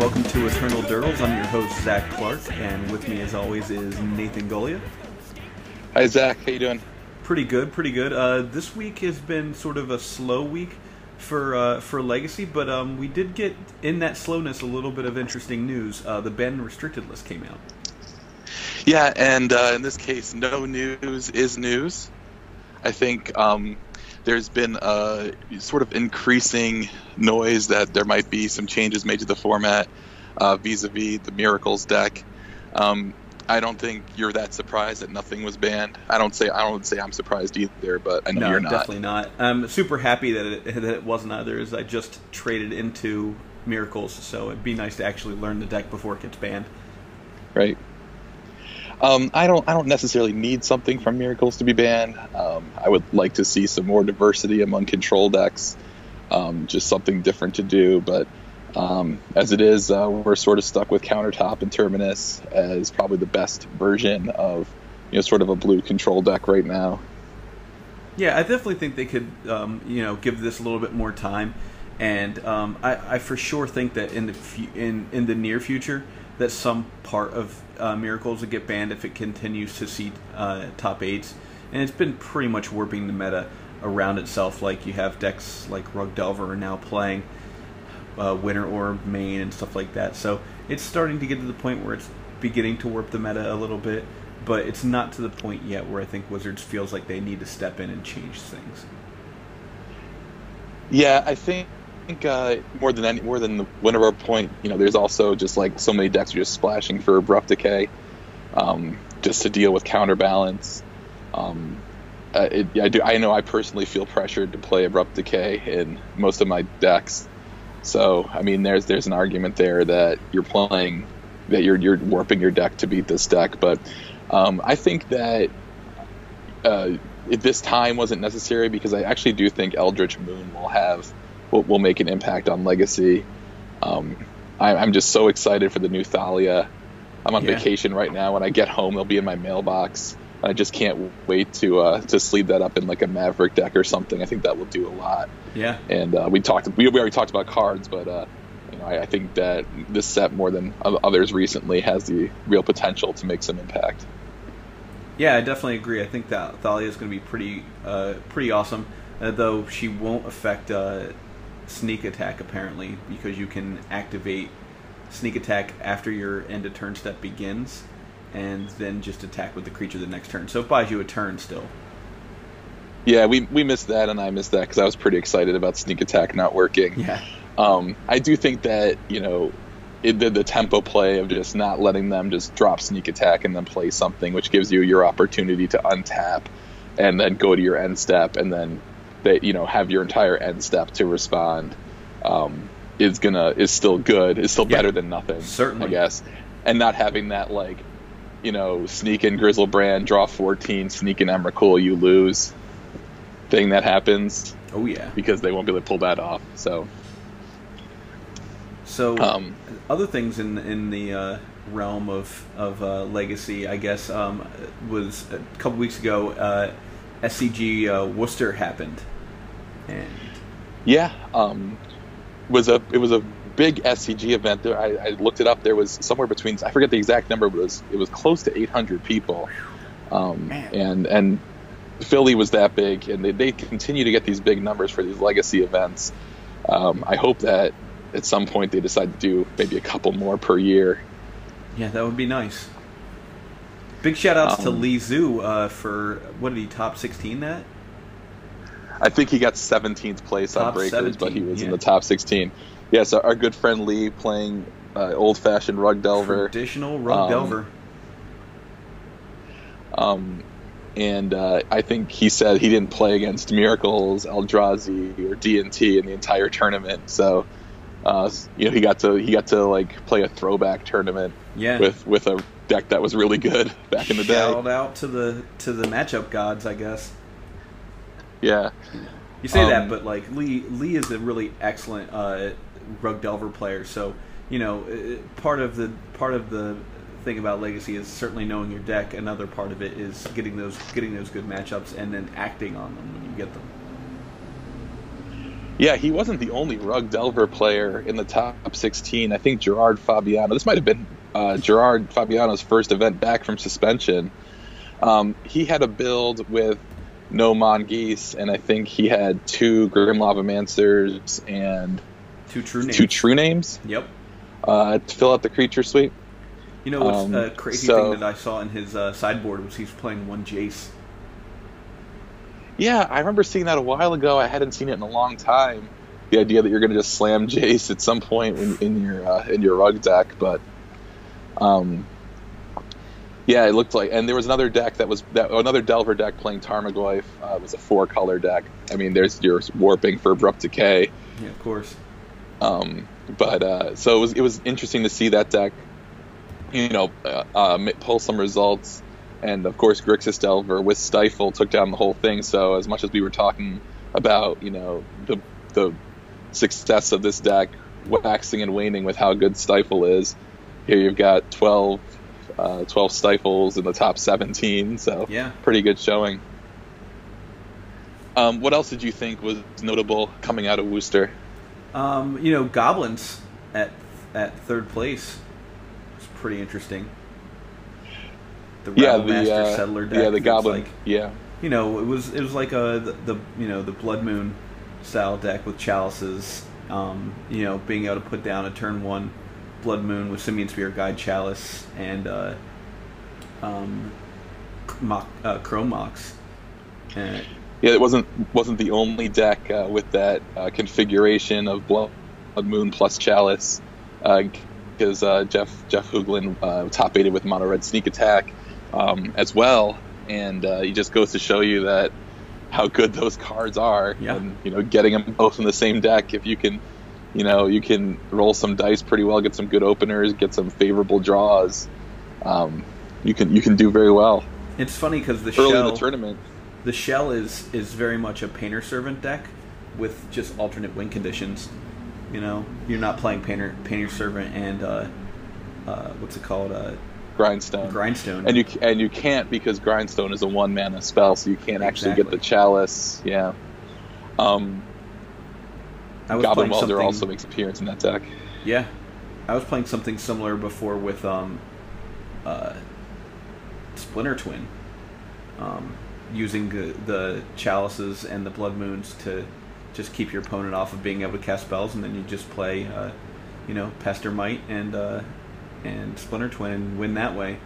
welcome to Eternal Durdles. I'm your host, Zach Clark, and with me, as always, is Nathan Golia. Hi, Zach. How you doing? Pretty good, pretty good. Uh, this week has been sort of a slow week for uh, for Legacy, but um, we did get in that slowness a little bit of interesting news. Uh, the banned and restricted list came out. Yeah, and uh, in this case, no news is news. I think um, there's been a sort of increasing noise that there might be some changes made to the format uh, vis-a-vis the Miracles deck. Um, I don't think you're that surprised that nothing was banned. I don't say I don't say I'm surprised either, but I know no, you're not. definitely not. I'm super happy that it, that it wasn't others. I just traded into Miracles, so it'd be nice to actually learn the deck before it gets banned. Right. Um, I don't. I don't necessarily need something from Miracles to be banned. Um, I would like to see some more diversity among control decks. Um, just something different to do. But um, as it is, uh, we're sort of stuck with Countertop and Terminus as probably the best version of you know sort of a blue control deck right now. Yeah, I definitely think they could um, you know give this a little bit more time, and um, I, I for sure think that in the in in the near future that some part of uh, Miracles will get banned if it continues to see uh, top eights, and it's been pretty much warping the meta around itself. Like you have decks like Rug Delver are now playing uh, Winter Orb main and stuff like that. So it's starting to get to the point where it's beginning to warp the meta a little bit, but it's not to the point yet where I think Wizards feels like they need to step in and change things. Yeah, I think think uh, more than any more than the Winter Orb point, you know, there's also just like so many decks are just splashing for abrupt decay, um, just to deal with counterbalance. Um, uh, it, I do. I know I personally feel pressured to play abrupt decay in most of my decks. So I mean, there's there's an argument there that you're playing that you're you're warping your deck to beat this deck, but um, I think that uh, this time wasn't necessary because I actually do think Eldritch Moon will have will, will make an impact on Legacy. Um, I, I'm just so excited for the new Thalia. I'm on Yeah. vacation right now. When I get home, they'll be in my mailbox. I just can't wait to uh, to sleeve that up in like a Maverick deck or something. I think that will do a lot. Yeah, And uh, we talked, we, we already talked about cards, but uh, you know, I, I think that this set more than others recently has the real potential to make some impact. yeah, I definitely agree. I think that Thalia is going to be pretty uh, pretty awesome, uh, though she won't affect uh, sneak attack apparently because you can activate sneak attack after your end of turn step begins, and then just attack with the creature the next turn. So it buys you a turn still. Yeah, we, we missed that, and I missed that because I was pretty excited about sneak attack not working. Yeah, Um, I do think that you know, it, the, the tempo play of just not letting them just drop sneak attack and then play something, which gives you your opportunity to untap and then go to your end step and then that you know have your entire end step to respond. Um, is gonna is still good. Is still Yeah, better than nothing. certainly. I guess, and not having that like, you know, sneak in Griselbrand, draw 14, sneak in Emrakul, you lose thing that happens oh yeah. because they won't be able to pull that off. So So Um, other things in in the uh, realm of of uh, legacy, I guess, um, was a couple weeks ago. Uh, SCG uh, Worcester happened, and Yeah, um, was a it was a big SCG event. There, I, I looked it up. There was somewhere between I forget the exact number, but it was it was close to 800 people. Um, and and Philly was that big, and they, they continue to get these big numbers for these legacy events. Um, I hope that at some point they decide to do maybe a couple more per year. yeah, that would be nice. Big shout outs to Um, Lee Zhu uh, for what did he top sixteen that? I think he got 17th place Top on Breakers, but he 17, was in the top 16. Yeah, so our good friend Lee playing uh, old fashioned rug delver. Traditional Rug Um, Delver. Um, and uh, I think he said he didn't play against Miracles, Eldrazi, or DNT in the entire tournament. So, uh, you know, he got to he got to like play a throwback tournament Yeah. with with a deck that was really good back in the day. Shout out to the to the matchup gods, I guess. Yeah, You say that, Um, but like Lee, Lee is a really excellent uh, rug delver player. So you know, uh, part of the part of the thing about legacy is certainly knowing your deck. Another part of it is getting those getting those good matchups and then acting on them when you get them. Yeah, he wasn't the only Rug Delver player in the top 16. I think Gerard Fabiano. This might have been uh, Gerard Fabiano's first event back from suspension. Um, he had a build with no Mongoose, and I think he had two Grim Lavamancers and Two true names. two true names Yep. uh, to fill out the creature suite. You know what's Um, a crazy so- thing that I saw in his uh, sideboard was he's playing one Jace. Yeah, I remember seeing that a while ago. I hadn't seen it in a long time. The idea that you're going to just slam Jace at some point in, in your uh, in your rug deck, but um, yeah, it looked like. And there was another deck that was that another Delver deck playing Tarmogoyf. Uh, it was a four color deck. I mean, there's your warping for abrupt decay. Yeah, of course. Um, but uh, so it was it was interesting to see that deck, you know, uh, uh, pull some results, and of course Grixis Delver with Stifle took down the whole thing. So as much as we were talking about, you know, the the success of this deck waxing and waning with how good Stifle is, here you've got 12, uh, 12 Stifles in the top 17. So Yeah. pretty good showing. Um, what else did you think was notable coming out of Worcester? Um, you know, goblins at at third place. It's pretty interesting. The yeah, the Master uh, Settler deck. yeah the goblin. Like, yeah, you know, it was it was like a the, the you know the Blood Moon style deck with chalices. Um, you know, being able to put down a turn one Blood Moon with Simian Spirit Guide Chalice and uh, um, mock, uh, Chrome Mox. And yeah. It wasn't wasn't the only deck uh, with that uh, configuration of Blood Moon plus Chalice, because uh, Jeff Jeff Hoogland uh, top aided with Mono Red Sneak Attack um, as well, and uh, he just goes to show you that how good those cards are, Yeah. and you know, getting them both in the same deck if you can. You know, you can roll some dice pretty well, get some good openers, get some favorable draws. Um, you can you can do very well it's funny because the early shell in the tournament. the shell is is very much a painter servant deck with just alternate win conditions. You know, you're not playing painter painter servant and uh, uh, what's it called uh, grindstone. grindstone. and you and you can't because grindstone is a one mana spell, so you can't actually get the chalice. Yeah. Um, I was Goblin Welder something- also makes appearance in that deck. Yeah, I was playing something similar before with um, uh, Splinter Twin, um, using the, the chalices and the blood moons to just keep your opponent off of being able to cast spells, and then you just play, uh, you know, Pestermite and uh, and Splinter Twin and win that way.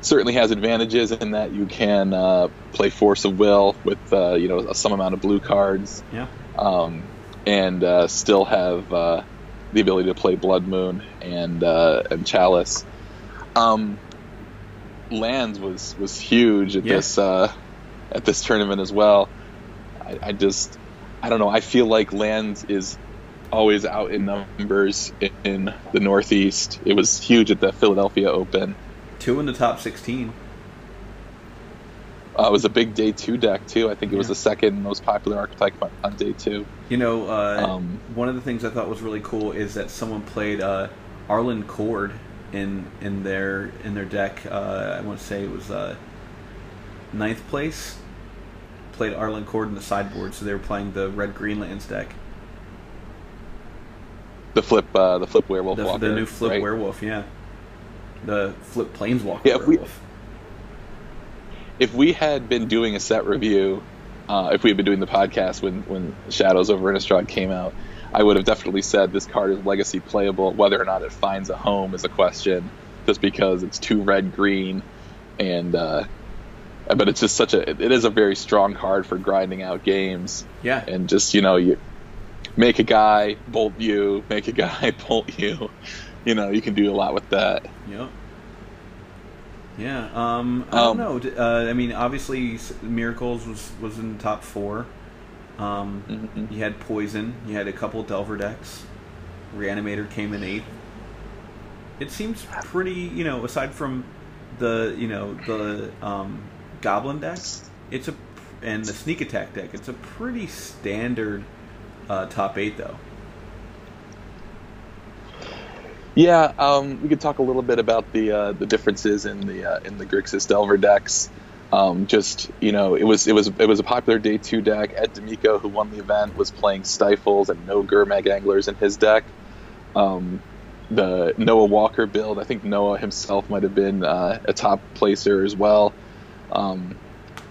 Certainly has advantages in that you can uh, play Force of Will with uh, you know some amount of blue cards, Yeah, um, and uh, still have uh, the ability to play Blood Moon and uh, and Chalice. Um, lands was was huge at Yeah. this uh, at this tournament as well. I, I just I don't know. I feel like lands is always out in numbers in, in the Northeast. It was huge at the Philadelphia Open. two in the top sixteen. Uh, it was a big day two deck too. I think it was Yeah. the second most popular archetype on- day two. You know, uh, Um, one of the things I thought was really cool is that someone played uh, Arlinn Kord in in their in their deck. Uh, I want to say it was uh, ninth place. Played Arlinn Kord in the sideboard, so they were playing the red green lands deck. The flip, uh, the flip werewolf The, walker, the new flip right? werewolf, yeah. The flip planeswalker Yeah, if we- werewolf. If we had been doing a set review, uh, if we had been doing the podcast when when Shadows over Innistrad came out, I would have definitely said this card is legacy playable. Whether or not it finds a home is a question, just because it's too red green, and uh, but it's just such a it is a very strong card for grinding out games yeah, and just you know you make a guy bolt you, make a guy bolt you. You know you can do a lot with that. Yep. Yeah. Um, I don't Um, know. Uh, I mean, obviously, Miracles was was in the top four. Um, Mhm. You had Poison. You had a couple Delver decks. Reanimator came in eighth. It seems pretty, you know, aside from the, you know, the um, Goblin deck, it's a and the Sneak Attack deck. It's a pretty standard uh, top eight, though. Yeah, um, we could talk a little bit about the uh, the differences in the uh, in the Grixis Delver decks. Um, just you know, it was it was it was a popular day two deck. Ed D'Amico, who won the event, was playing Stifles and no Gurmag Anglers in his deck. Um, the Noah Walker build, I think Noah himself might have been uh, a top placer as well. Um,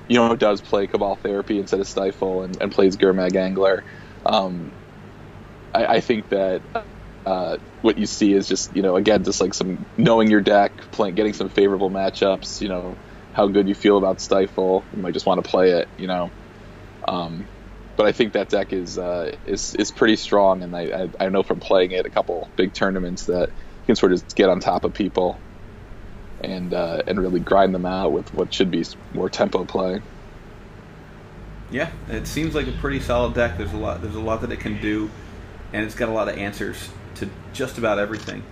you know, does play Cabal Therapy instead of Stifle and, and plays Gurmag Angler. Um, I, I, think that uh, what you see is just you know again just like some knowing your deck, playing, getting some favorable matchups. You know how good you feel about Stifle. You might just want to play it. You know. Um, but I think that deck is uh, is is pretty strong, and I, I, I know from playing it a couple big tournaments that you can sort of get on top of people and uh, and really grind them out with what should be more tempo play. Yeah, it seems like a pretty solid deck. There's a lot there's a lot that it can do, and it's got a lot of answers to just about everything.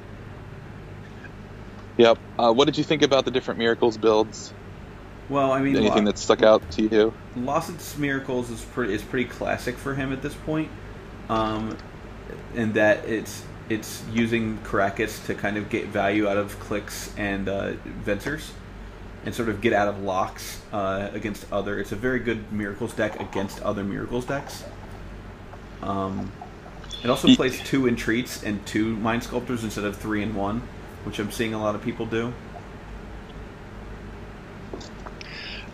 Yep. Uh, what did you think about the different miracles builds? Well, I mean, anything that stuck out to you? Lossett's Miracles is pretty is pretty classic for him at this point, um, in that it's it's using Karakas to kind of get value out of clicks and uh, and sort of get out of locks uh, against other. It's a very good Miracles deck against other Miracles decks. Um, it also plays two Entreats and two Mind Sculptors instead of three and one, which I'm seeing a lot of people do.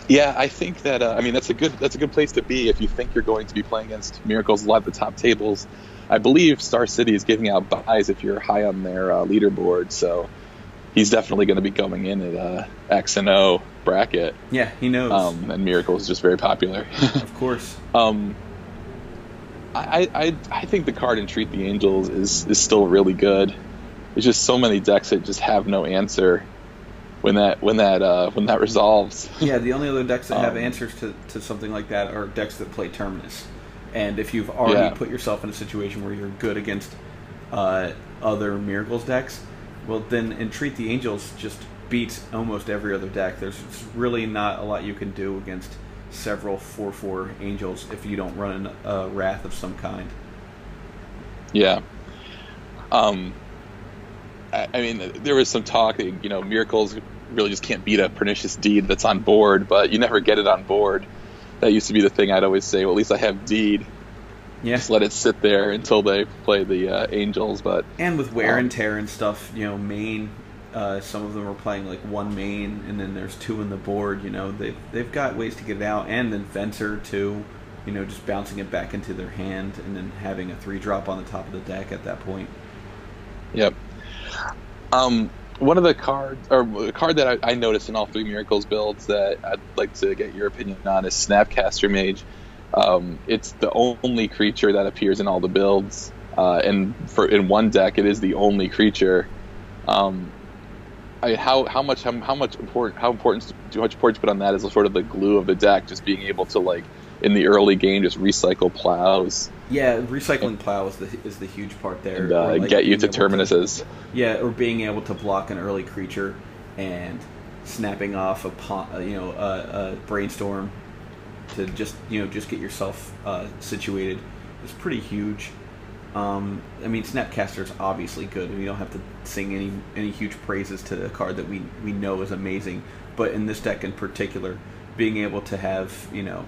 Yeah, I think that uh, I mean that's a good that's a good place to be if you think you're going to be playing against Miracles a lot of the top tables. I believe Star City is giving out buys if you're high on their uh, leaderboard, so he's definitely going to be going in at uh, X and O bracket. Yeah, he knows. Um, and Miracles is just very popular. of course. Um, I, I I think the card Entreat the Angels is is still really good. It's just so many decks that just have no answer when that when that uh, when that resolves. Yeah, the only other decks that um, have answers to, to something like that are decks that play Terminus. And if you've already yeah. put yourself in a situation where you're good against uh, other Miracles decks, well then Entreat the Angels just beats almost every other deck. There's really not a lot you can do against several four four Angels if you don't run a Wrath of some kind. Yeah. Um, I mean, there was some talk that you know miracles really just can't beat a pernicious deed that's on board, but you never get it on board. That used to be the thing I'd always say. Well, at least I have deed. Yeah. Just let it sit there until they play the uh, angels. But and with wear um, and tear and stuff, you know, main. Uh, some of them are playing like one main, and then there's two in the board. You know, they've they've got ways to get it out, and then Venser too. You know, just bouncing it back into their hand, and then having a three drop on the top of the deck at that point. Yep. Um, one of the cards, or a card that I, I, noticed in all three Miracles builds that I'd like to get your opinion on is Snapcaster Mage. Um, it's the only creature that appears in all the builds, uh, and for in one deck, it is the only creature. Um, I, how how much how, how much important how important how much importance put on that is sort of the glue of the deck, just being able to like in the early game just recycle plows. Yeah, recycling plow is the is the huge part there. And, uh, like get you to terminuses. To, yeah, or being able to block an early creature and snapping off a uh, you know a, a, brainstorm to just you know just get yourself uh, situated is pretty huge. Um, I mean, Snapcaster is obviously good. We don't have to sing any any huge praises to the card that we we know is amazing. But in this deck in particular, being able to have you know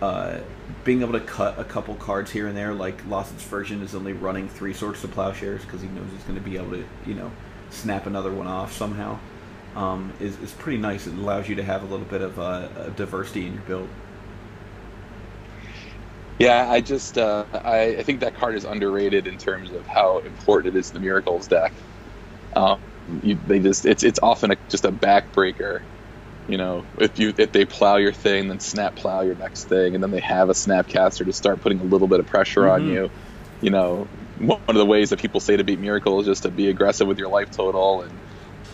uh, being able to cut a couple cards here and there, like Lossett's version is only running three Swords of Plowshares because he knows he's going to be able to, you know, snap another one off somehow. Um, is is pretty nice. It allows you to have a little bit of uh, diversity in your build. Yeah, I just uh, I, I, think that card is underrated in terms of how important it is to the Miracles deck. Um, you, they just it's it's often a, just a backbreaker you know, if you if they plow your thing, then snap plow your next thing, and then they have a snapcaster to start putting a little bit of pressure mm-hmm. on you. You know, one of the ways that people say to beat Miracle is just to be aggressive with your life total. And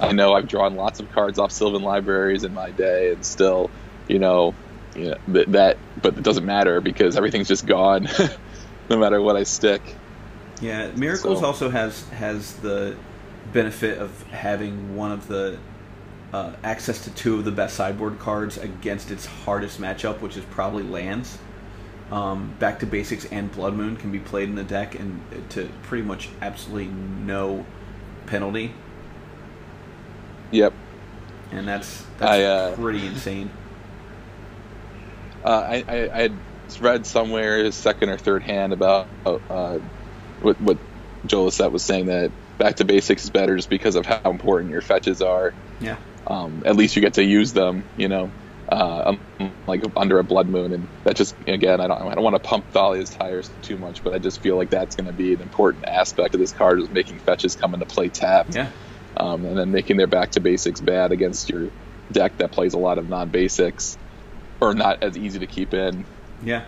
I know I've drawn lots of cards off Sylvan libraries in my day, and still, you know, you know that, that but it doesn't matter because everything's just gone, no matter what I stick. Yeah, Miracles so. also has has the benefit of having one of the uh, access to two of the best sideboard cards against its hardest matchup, which is probably lands. Um, Back to Basics and Blood Moon can be played in the deck and to pretty much absolutely no penalty. Yep. And that's, that's I, uh, pretty insane. Uh, I, I, I had read somewhere second or third hand about uh, what what Joe Lossett was saying that back to basics is better just because of how important your fetches are. Yeah. Um, at least you get to use them, you know, uh, um, like under a blood moon, and that just again, I don't I don't want to pump Thalia's tires too much, but I just feel like that's going to be an important aspect of this card is making fetches come into play tapped, Yeah. um, and then making their back to basics bad against your deck that plays a lot of non basics or not as easy to keep in. Yeah.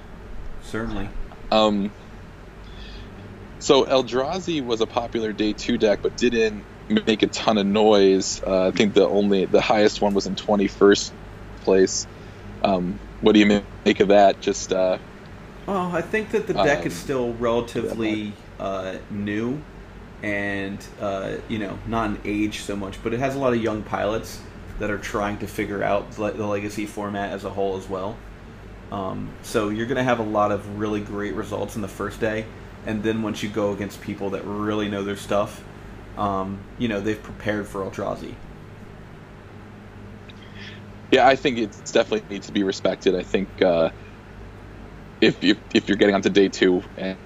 Certainly. Um, so Eldrazi was a popular day two deck, but didn't make a ton of noise. Uh, I think the only the highest one was in twenty first place. Um, what do you ma- make of that? Just uh, Well, I think that the deck Um, is still relatively uh, new, and uh, you know, not in age so much, but it has a lot of young pilots that are trying to figure out the legacy format as a whole as well. Um, so you're going to have a lot of really great results in the first day, and then once you go against people that really know their stuff, um, you know they've prepared for Eldrazi. yeah, I think it definitely needs to be respected. I think uh, if, if if you're getting onto day two and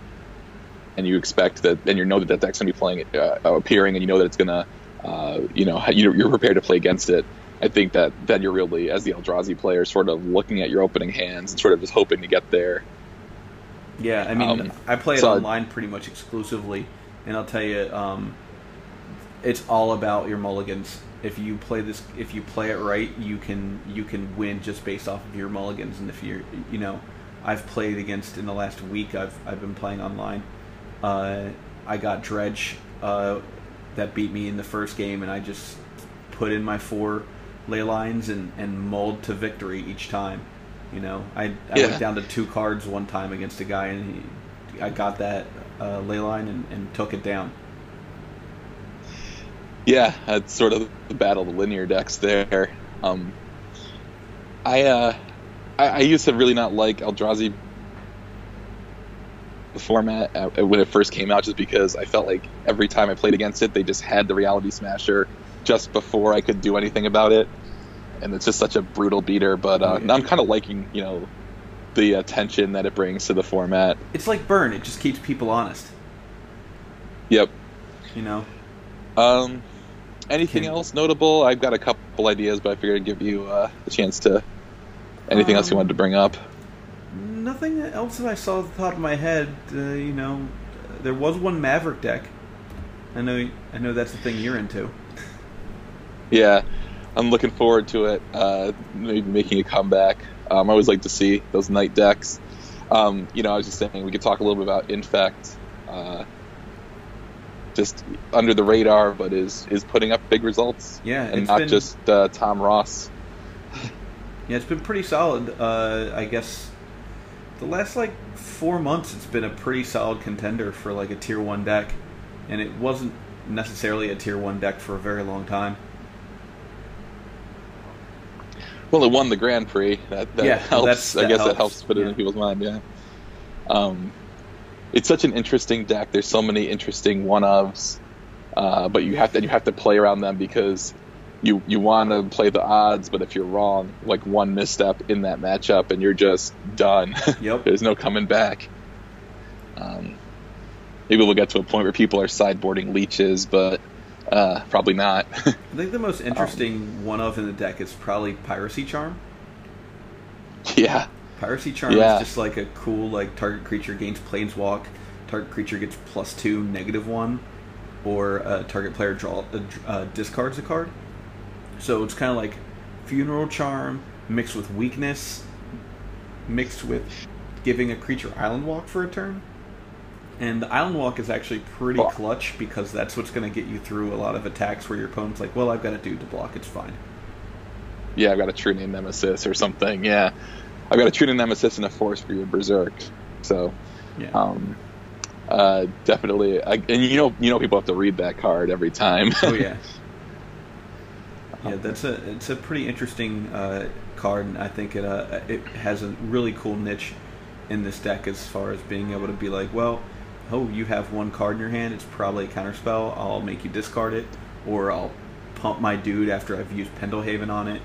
and you expect that, and you know that that deck's gonna be playing, uh, appearing, and you know that it's gonna, uh, you know, you're prepared to play against it. I think that that you're really, as the Eldrazi player, sort of looking at your opening hands and sort of just hoping to get there. Yeah, I mean, Um, I play it so- online pretty much exclusively, and I'll tell you, um, it's all about your mulligans. If you play this, if you play it right, you can you can win just based off of your mulligans. And if you're, you know, I've played against in the last week. I've I've been playing online. Uh, I got Dredge uh, that beat me in the first game, and I just put in my four ley lines and and mold to victory each time. You know, I I Yeah. went down to two cards one time against a guy, and he, I got that uh, ley line and, and took it down. Yeah, that's sort of the battle of the linear decks there. Um, I, uh, I I used to really not like Eldrazi the format uh, when it first came out, just because I felt like every time I played against it, they just had the Reality Smasher just before I could do anything about it, and it's just such a brutal beater. But uh, Oh, yeah. I'm kind of liking, you know, the attention that it brings to the format. It's like Burn; it just keeps people honest. Yep. You know, Um, anything Can- else notable? I've got a couple ideas, but I figured I'd give you uh, a chance to. Anything else you Um, wanted to bring up? nothing else that I saw at the top of my head. Uh, you know, there was one Maverick deck. I know, I know that's the thing you're into. Yeah, I'm looking forward to it. Uh, maybe making a comeback. Um, I always like to see those night decks. Um, you know, I was just saying we could talk a little bit about Infect. Uh, just under the radar, but is is putting up big results, Yeah, and not been- just uh, Tom Ross. Yeah, it's been pretty solid. Uh, I guess the last like four months, it's been a pretty solid contender for like a tier one deck, and it wasn't necessarily a tier one deck for a very long time. Well, it won the Grand Prix. That, that Yeah, helps. I guess helps, that helps put it yeah. in people's mind. Yeah. Um, it's such an interesting deck. There's so many interesting one ofs, uh, but you have to you have to play around them because you you want to play the odds. But if you're wrong, like one misstep in that matchup, and you're just done. Yep. There's no coming back. Um, maybe we'll get to a point where people are sideboarding leeches, but uh, probably not. I think the most interesting one of in the deck is probably Piracy Charm. yeah. Piracy Charm Yeah. is just like a cool like target creature gains planeswalk, target creature gets plus two, negative one, or uh, target player draw uh, uh, discards a card. So it's kind of like funeral charm mixed with weakness, mixed with giving a creature island walk for a turn. And the island walk is actually pretty Oh. clutch because that's what's going to get you through a lot of attacks where your opponent's like, "Well, I've got a dude to block. It's fine." Yeah, I've got a True Name Nemesis or something. Yeah, I've got a True Name Nemesis and a Force for your Berserk. So, Yeah. um, uh, definitely. I, and you know, you know, people have to read that card every time. oh yeah. Yeah, that's a it's a pretty interesting uh, card, and I think it uh, it has a really cool niche in this deck as far as being able to be like, well, oh, you have one card in your hand, it's probably a counterspell. I'll make you discard it, or I'll pump my dude after I've used Pendelhaven on it,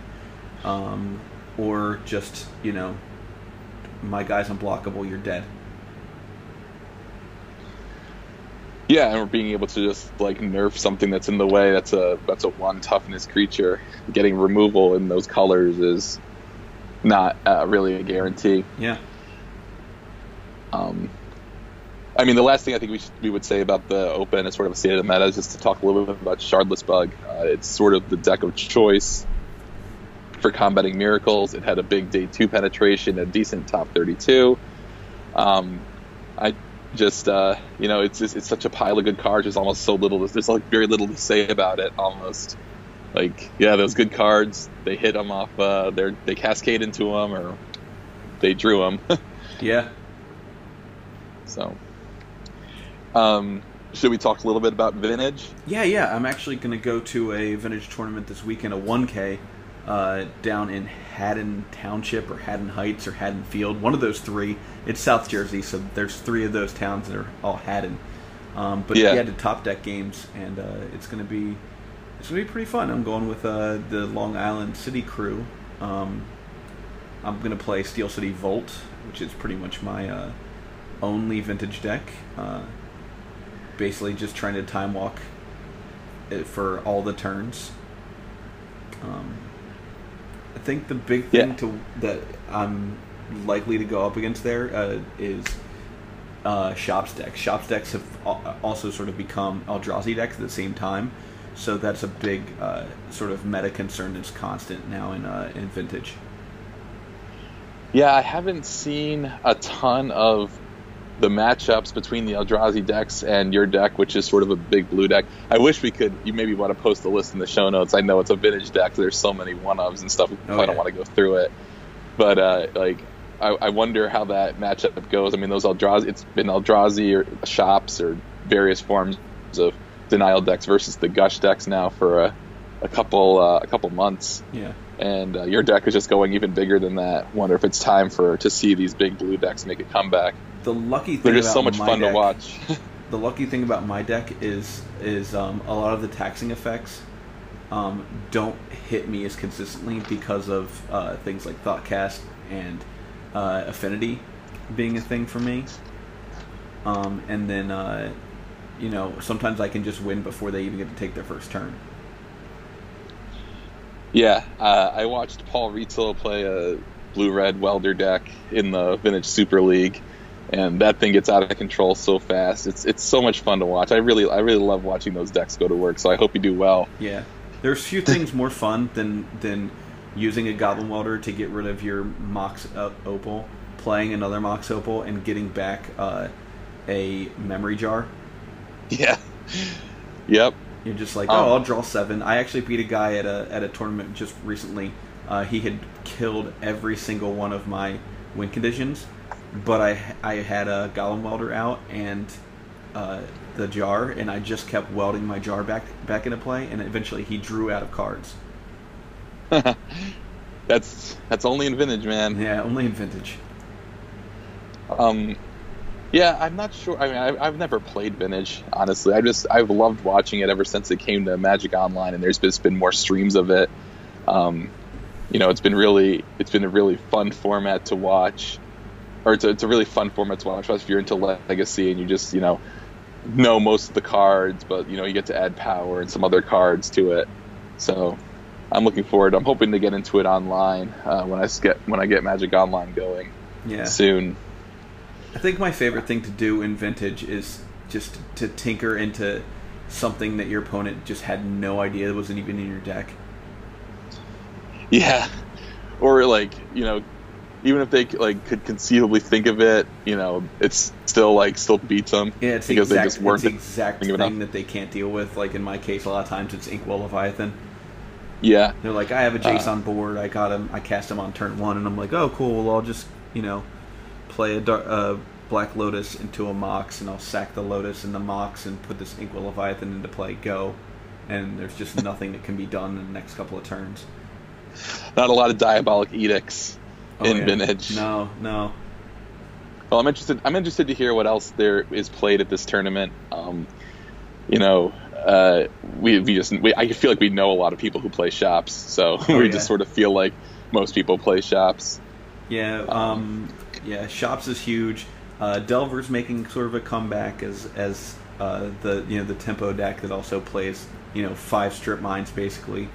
um, or just you know my guy's unblockable, you're dead. Yeah, and we're being able to just like nerf something that's in the way. That's a that's a one toughness creature. Getting removal in those colors is not uh, really a guarantee. Yeah. Um, I mean, the last thing I think we should, we would say about the Open as sort of a state of the meta is just to talk a little bit about Shardless Bug. Uh, it's sort of the deck of choice for combating miracles. It had a big day two penetration, a decent top 32. Um, I just uh, you know it's just, it's such a pile of good cards. There's almost so little. There's like very little to say about it. Almost like yeah, those good cards. They hit them off. Uh, they they cascade into them or they drew them. yeah. So, um, should we talk a little bit about vintage? Yeah, yeah. I'm actually going to go to a vintage tournament this weekend, a 1K, uh, down in Haddon Township or Haddon Heights or Haddon Field. One of those three. It's South Jersey, so there's three of those towns that are all Haddon. Um, but yeah. he had the top deck games, and uh, it's going to be it's going to be pretty fun. I'm going with uh, the Long Island City crew. Um, I'm going to play Steel City Vault, which is pretty much my uh, only vintage deck. Basically, just trying to time walk for all the turns. Um, I think the big thing yeah. to that I'm likely to go up against there uh, is uh, Shops decks. Shops decks have also sort of become Eldrazi decks at the same time, so that's a big uh, sort of meta concern that's constant now in uh, in Vintage. Yeah, I haven't seen a ton of the matchups between the Eldrazi decks and your deck, which is sort of a big blue deck. I wish we could. You maybe want to post a list in the show notes. I know it's a vintage deck. There's so many one ofs and stuff. Oh, I don't want to go through it, but uh, like I, I, wonder how that matchup goes. I mean, those Eldrazi. It's been Eldrazi or shops or various forms of denial decks versus the Gush decks now for a, a couple uh, a couple months. Yeah. And uh, your deck is just going even bigger than that. Wonder if it's time for to see these big blue decks make a comeback the lucky thing they're just so much fun deck, to watch. the lucky thing about my deck is is um, a lot of the taxing effects um, don't hit me as consistently because of uh, things like Thoughtcast and uh, Affinity being a thing for me. Um, and then, uh, you know, sometimes I can just win before they even get to take their first turn. Yeah, uh, I watched Paul Rietzl play a blue red welder deck in the Vintage Super League and that thing gets out of control so fast. It's it's so much fun to watch. I really I really love watching those decks go to work. So I hope you do well. Yeah, there's few things more fun than than using a Goblin Welder to get rid of your Mox Opal, playing another Mox Opal, and getting back uh, a Memory Jar. Yeah. Yep. You're just like, oh, um, I'll draw seven. I actually beat a guy at a at a tournament just recently. Uh, he had killed every single one of my win conditions but I I had a Golem welder out and uh, the jar, and I just kept welding my jar back back into play, and eventually he drew out of cards. that's that's only in vintage, man. Yeah, only in vintage. Um, yeah, I'm not sure. I mean, I've, I've never played vintage, honestly. I just I've loved watching it ever since it came to Magic Online, and there's just been more streams of it. Um, you know, it's been really it's been a really fun format to watch or it's a, it's a really fun format to watch. If you're into Legacy and you just you know know most of the cards, but you know you get to add power and some other cards to it. So I'm looking forward. I'm hoping to get into it online uh, when I get when I get Magic Online going. Yeah. Soon. I think my favorite thing to do in Vintage is just to tinker into something that your opponent just had no idea wasn't even in your deck. Yeah. Or like, you know, even if they like could conceivably think of it, you know, it's still like still beats them. Yeah, it's because exact, they just weren't the exact thing that they can't deal with. Like in my case, a lot of times it's Inkwell Leviathan. Yeah, they're like, I have a Jace uh, on board. I got him. I cast him on turn one, and I'm like, oh, cool. Well, I'll just you know play a dark, uh, Black Lotus into a Mox, and I'll sack the Lotus and the Mox and put this Inkwell Leviathan into play. Go, and there's just nothing that can be done in the next couple of turns. Not a lot of diabolic edicts oh, in yeah. vintage. No, no. Well, I'm interested. I'm interested to hear what else there is played at this tournament. Um, you know, uh, we we just we, I feel like we know a lot of people who play shops, so oh, we yeah. just sort of feel like most people play shops. Yeah, um, yeah. Shops is huge. Uh, Delver's making sort of a comeback as as uh, the you know the tempo deck that also plays you know five strip mines basically.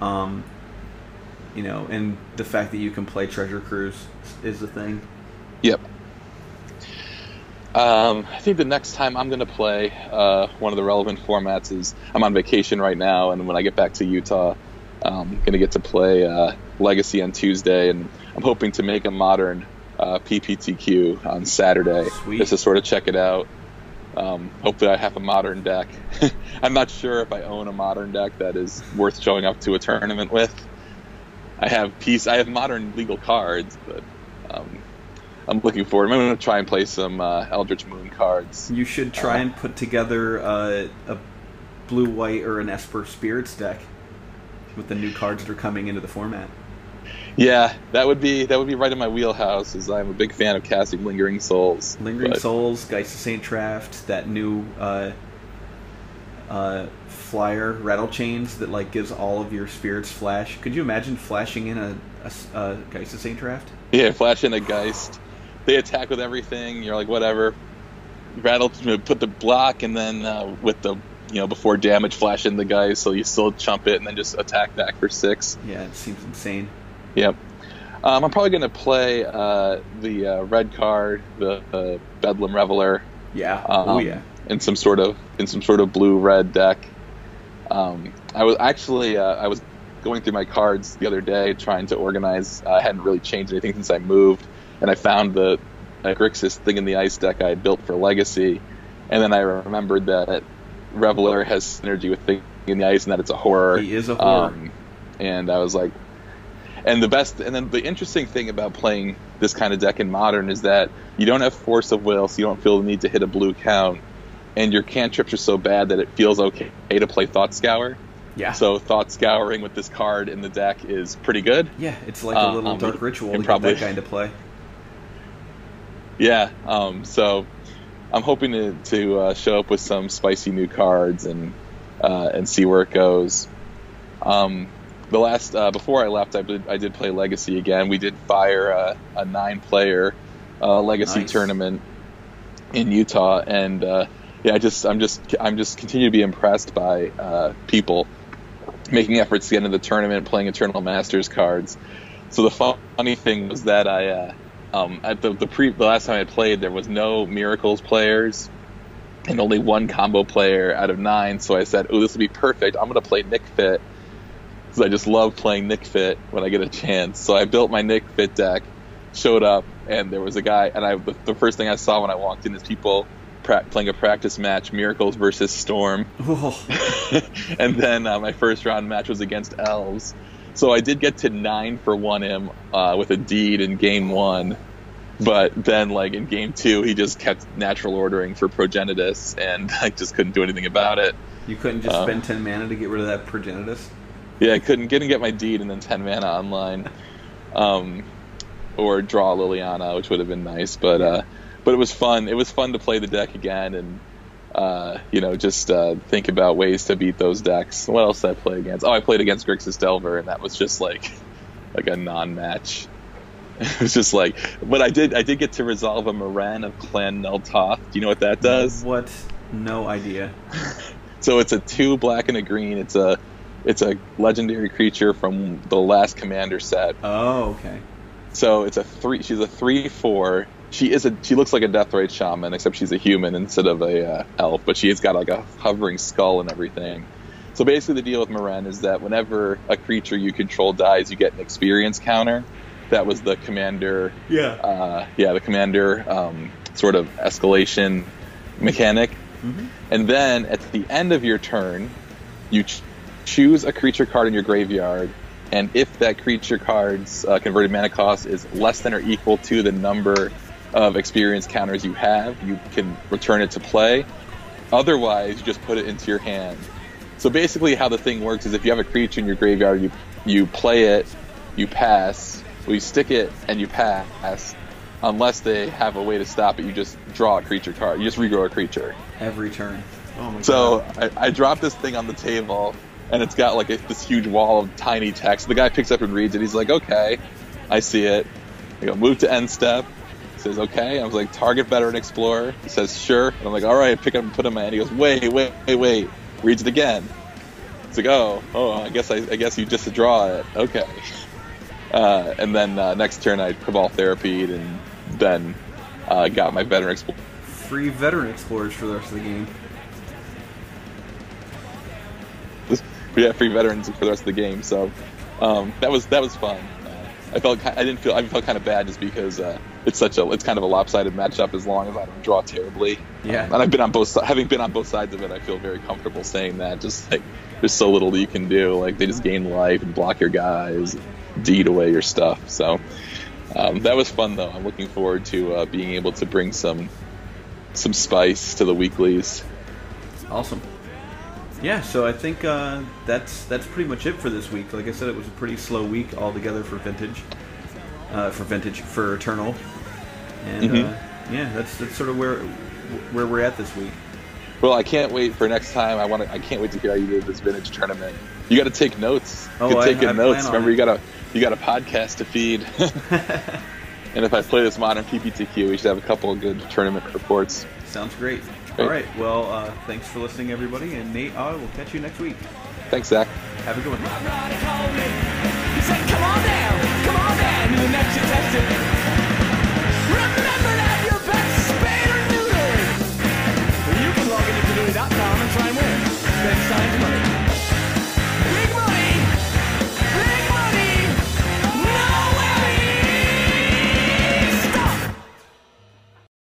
Um, you know, and the fact that you can play Treasure Cruise is the thing. Yep. Um, I think the next time I'm going to play uh, one of the relevant formats is I'm on vacation right now, and when I get back to Utah, I'm going to get to play uh, Legacy on Tuesday, and I'm hoping to make a modern uh, PPTQ on Saturday Sweet. just to sort of check it out. Um, hopefully, I have a modern deck. I'm not sure if I own a modern deck that is worth showing up to a tournament with. I have piece. I have modern legal cards, but um, I'm looking forward. I'm going to try and play some uh, Eldritch Moon cards. You should try Uh, and put together uh, a blue white or an Esper Spirits deck with the new cards that are coming into the format. Yeah, that would be that would be right in my wheelhouse, as I'm a big fan of casting Lingering Souls. Lingering But- Souls, Geist of Saint Traft, that new uh, flyer Rattlechains that like gives all of your spirits flash. Could you imagine flashing in a Geist of Saint Traft? Yeah, flash in a Geist. They attack with everything. You're like, whatever. Rattle, put the block, and then uh, with the you know before damage, flash in the Geist, so you still chump it, and then just attack back for six. Yeah, it seems insane. Yep. Um, I'm probably going to play uh, the uh, red card, the uh, Bedlam Reveler, Yeah. um, oh yeah. In some sort of in some sort of blue red deck. Um, I was actually uh, I was going through my cards the other day trying to organize. I hadn't really changed anything since I moved, and I found the Grixis thing in the ice deck I had built for Legacy, and then I remembered that Reveler has synergy with Thing in the Ice and that it's a horror. He is a horror. Um, and I was like, and the best, and then the interesting thing about playing this kind of deck in modern is that you don't have force of will, so you don't feel the need to hit a blue count, and your cantrips are so bad that it feels okay to play Thought Scour. yeah. So Thought Scouring with this card in the deck is pretty good. yeah, it's like a little um, dark ritual to probably- get that guy into play. Yeah. Um, so I'm hoping to, to uh, show up with some spicy new cards and uh, and see where it goes. Um, the last uh, before I left, I did, I did play Legacy again. We did fire a, a nine player uh, Legacy Nice. tournament in Utah, and uh, yeah, I just I'm just I'm just continue to be impressed by uh, people making efforts to get into the tournament, playing Eternal Masters cards. So the funny thing was that I, uh, um, at the the, pre- the last time I played, there was no Miracles players and only one combo player out of nine. So I said, "Oh, this will be perfect. I'm going to play Nic Fit." Because I just love playing Nic Fit when I get a chance. So I built my Nic Fit deck, showed up, and there was a guy. And I the first thing I saw when I walked in is people pra- playing a practice match, Miracles versus Storm. And then uh, my first round match was against elves. So I did get to nine for one M uh, with a deed in game one, but then like in game two he just kept natural ordering for progenitus, and I just couldn't do anything about it. you couldn't just Uh, spend ten mana to get rid of that progenitus. Yeah, I couldn't get and get my deed and then ten mana online, um, or draw Liliana, which would have been nice. But uh, but it was fun. It was fun to play the deck again and. Uh, you know, just uh, think about ways to beat those decks. What else did I play against? Oh, I played against Grixis Delver, and that was just like like a non-match. It was just like, but I did I did get to resolve a Meren of Clan Nel Toth. Do you know what that does? What? No idea. So it's a two black and a green. It's a it's a legendary creature from the last Commander set. Oh, okay. So it's a three. She's a three four. She is a. She looks like a Deathrite shaman, except she's a human instead of a uh, elf. But she's got like a hovering skull and everything. So basically, the deal with Meren is that whenever a creature you control dies, you get an experience counter. That was the commander. Yeah. Uh, yeah, the commander um, sort of escalation mechanic. hmm And then at the end of your turn, you ch- choose a creature card in your graveyard, and if that creature card's uh, converted mana cost is less than or equal to the number of experience counters you have, you can return it to play. Otherwise, you just put it into your hand. So basically, how the thing works is if you have a creature in your graveyard, you you play it, you pass, well, you stick it and you pass. Unless they have a way to stop it, you just draw a creature card. You just regrow a creature. Every turn. Oh my So god. I, I dropped this thing on the table, and it's got like a, this huge wall of tiny text. The guy picks up and reads it. He's like, "Okay, I see it." I go move to end step. Says okay. I was like target veteran explorer. He says sure. And I'm like all right. Pick up and put him in. My and he goes wait wait wait wait. Reads it again. It's like oh oh I guess I, I guess you just draw it. Okay. Uh, and then uh, next turn I cabal therapy and then uh, got my veteran explorer. Free veteran explorers for the rest of the game. We have free veterans for the rest of the game, so um, that was that was fun. Uh, I felt I didn't feel I felt kind of bad just because uh, it's such a it's kind of a lopsided matchup as long as I don't draw terribly. Yeah. Um, and I've been on both having been on both sides of it. I feel very comfortable saying that. Just like there's so little that you can do. Like they just gain life and block your guys, deed away your stuff. So um, that was fun though. I'm looking forward to uh, being able to bring some some spice to the weeklies. Awesome. Yeah, so I think uh, that's that's pretty much it for this week. Like I said, it was a pretty slow week altogether for vintage, uh, for vintage for Eternal, and Mhm. uh, yeah, that's that's sort of where where we're at this week. Well, I can't wait for next time. I want to. I can't wait to hear how you did this vintage tournament. You got to take notes. Oh, Good I- taking I notes. plan Remember, it. you got a you got a podcast to feed. and if I play this modern PPTQ, we should have a couple of good tournament reports. Sounds great. Great. All right, well, uh, thanks for listening, everybody, and Nate, I will catch you next week. Thanks, Zach. Have a good one. And try and win. Spend time money.